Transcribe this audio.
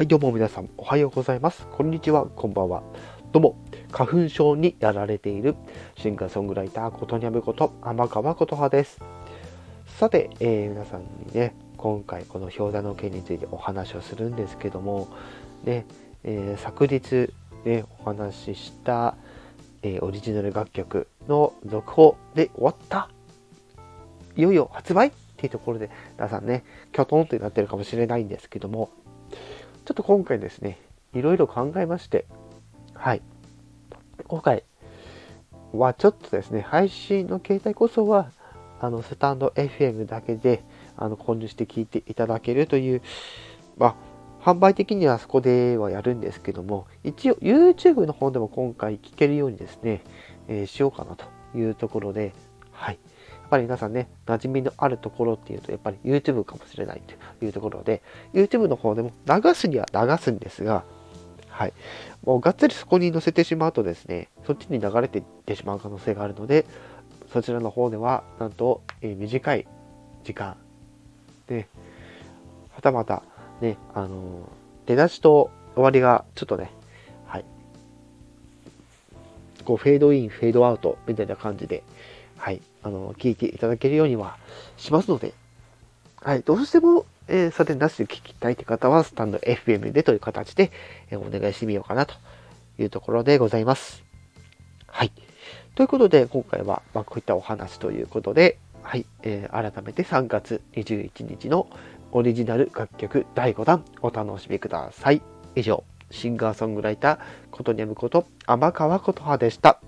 はい、どうも皆さん、おはようございます。こんにちは、こんばんは。どうも、花粉症にやられているシンガーソングライター、ことにゃむこと、天川琴葉です。さて、えー、皆さんにね、今回この表題の件についてお話をするんですけども、ね、えー、昨日、ね、お話しした、えー、オリジナル楽曲の続報で終わったいよいよ発売っていうところで、皆さんね、きょとんとなってるかもしれないんですけども、ちょっと今回ですね、いろいろ考えまして、はい。今回はちょっとですね、配信の形態こそは、あの、スタンド FM だけで、あの、購入して聞いていただけるという、まあ、販売的にはそこではやるんですけども、一応 YouTube の方でも今回聞けるようにですね、えー、しようかなというところで、はい。ぱり皆さんね、馴染みのあるところっていうと、やっぱり YouTube かもしれないというところで、YouTube の方でも流すには流すんですが、はい。もうがっつりそこに載せてしまうとですね、そっちに流れていってしまう可能性があるので、そちらの方では、なんと、え、短い時間、で、はたまた、ね、あの、出だしと終わりがちょっとね、こう、フェードイン、フェードアウトみたいな感じで、はい、あの、聞いていただけるようにはしますので、はい、どうしても、えー、それなしで聞きたいという方は、スタンド FM でという形で、えー、お願いしてみようかなというところでございます。はい。ということで、今回は、まあ、こういったお話ということで、はい、えー、改めて3月21日のオリジナル楽曲第5弾お楽しみください。以上、シンガーソングライター、ことにゃむこと、天川琴葉でした。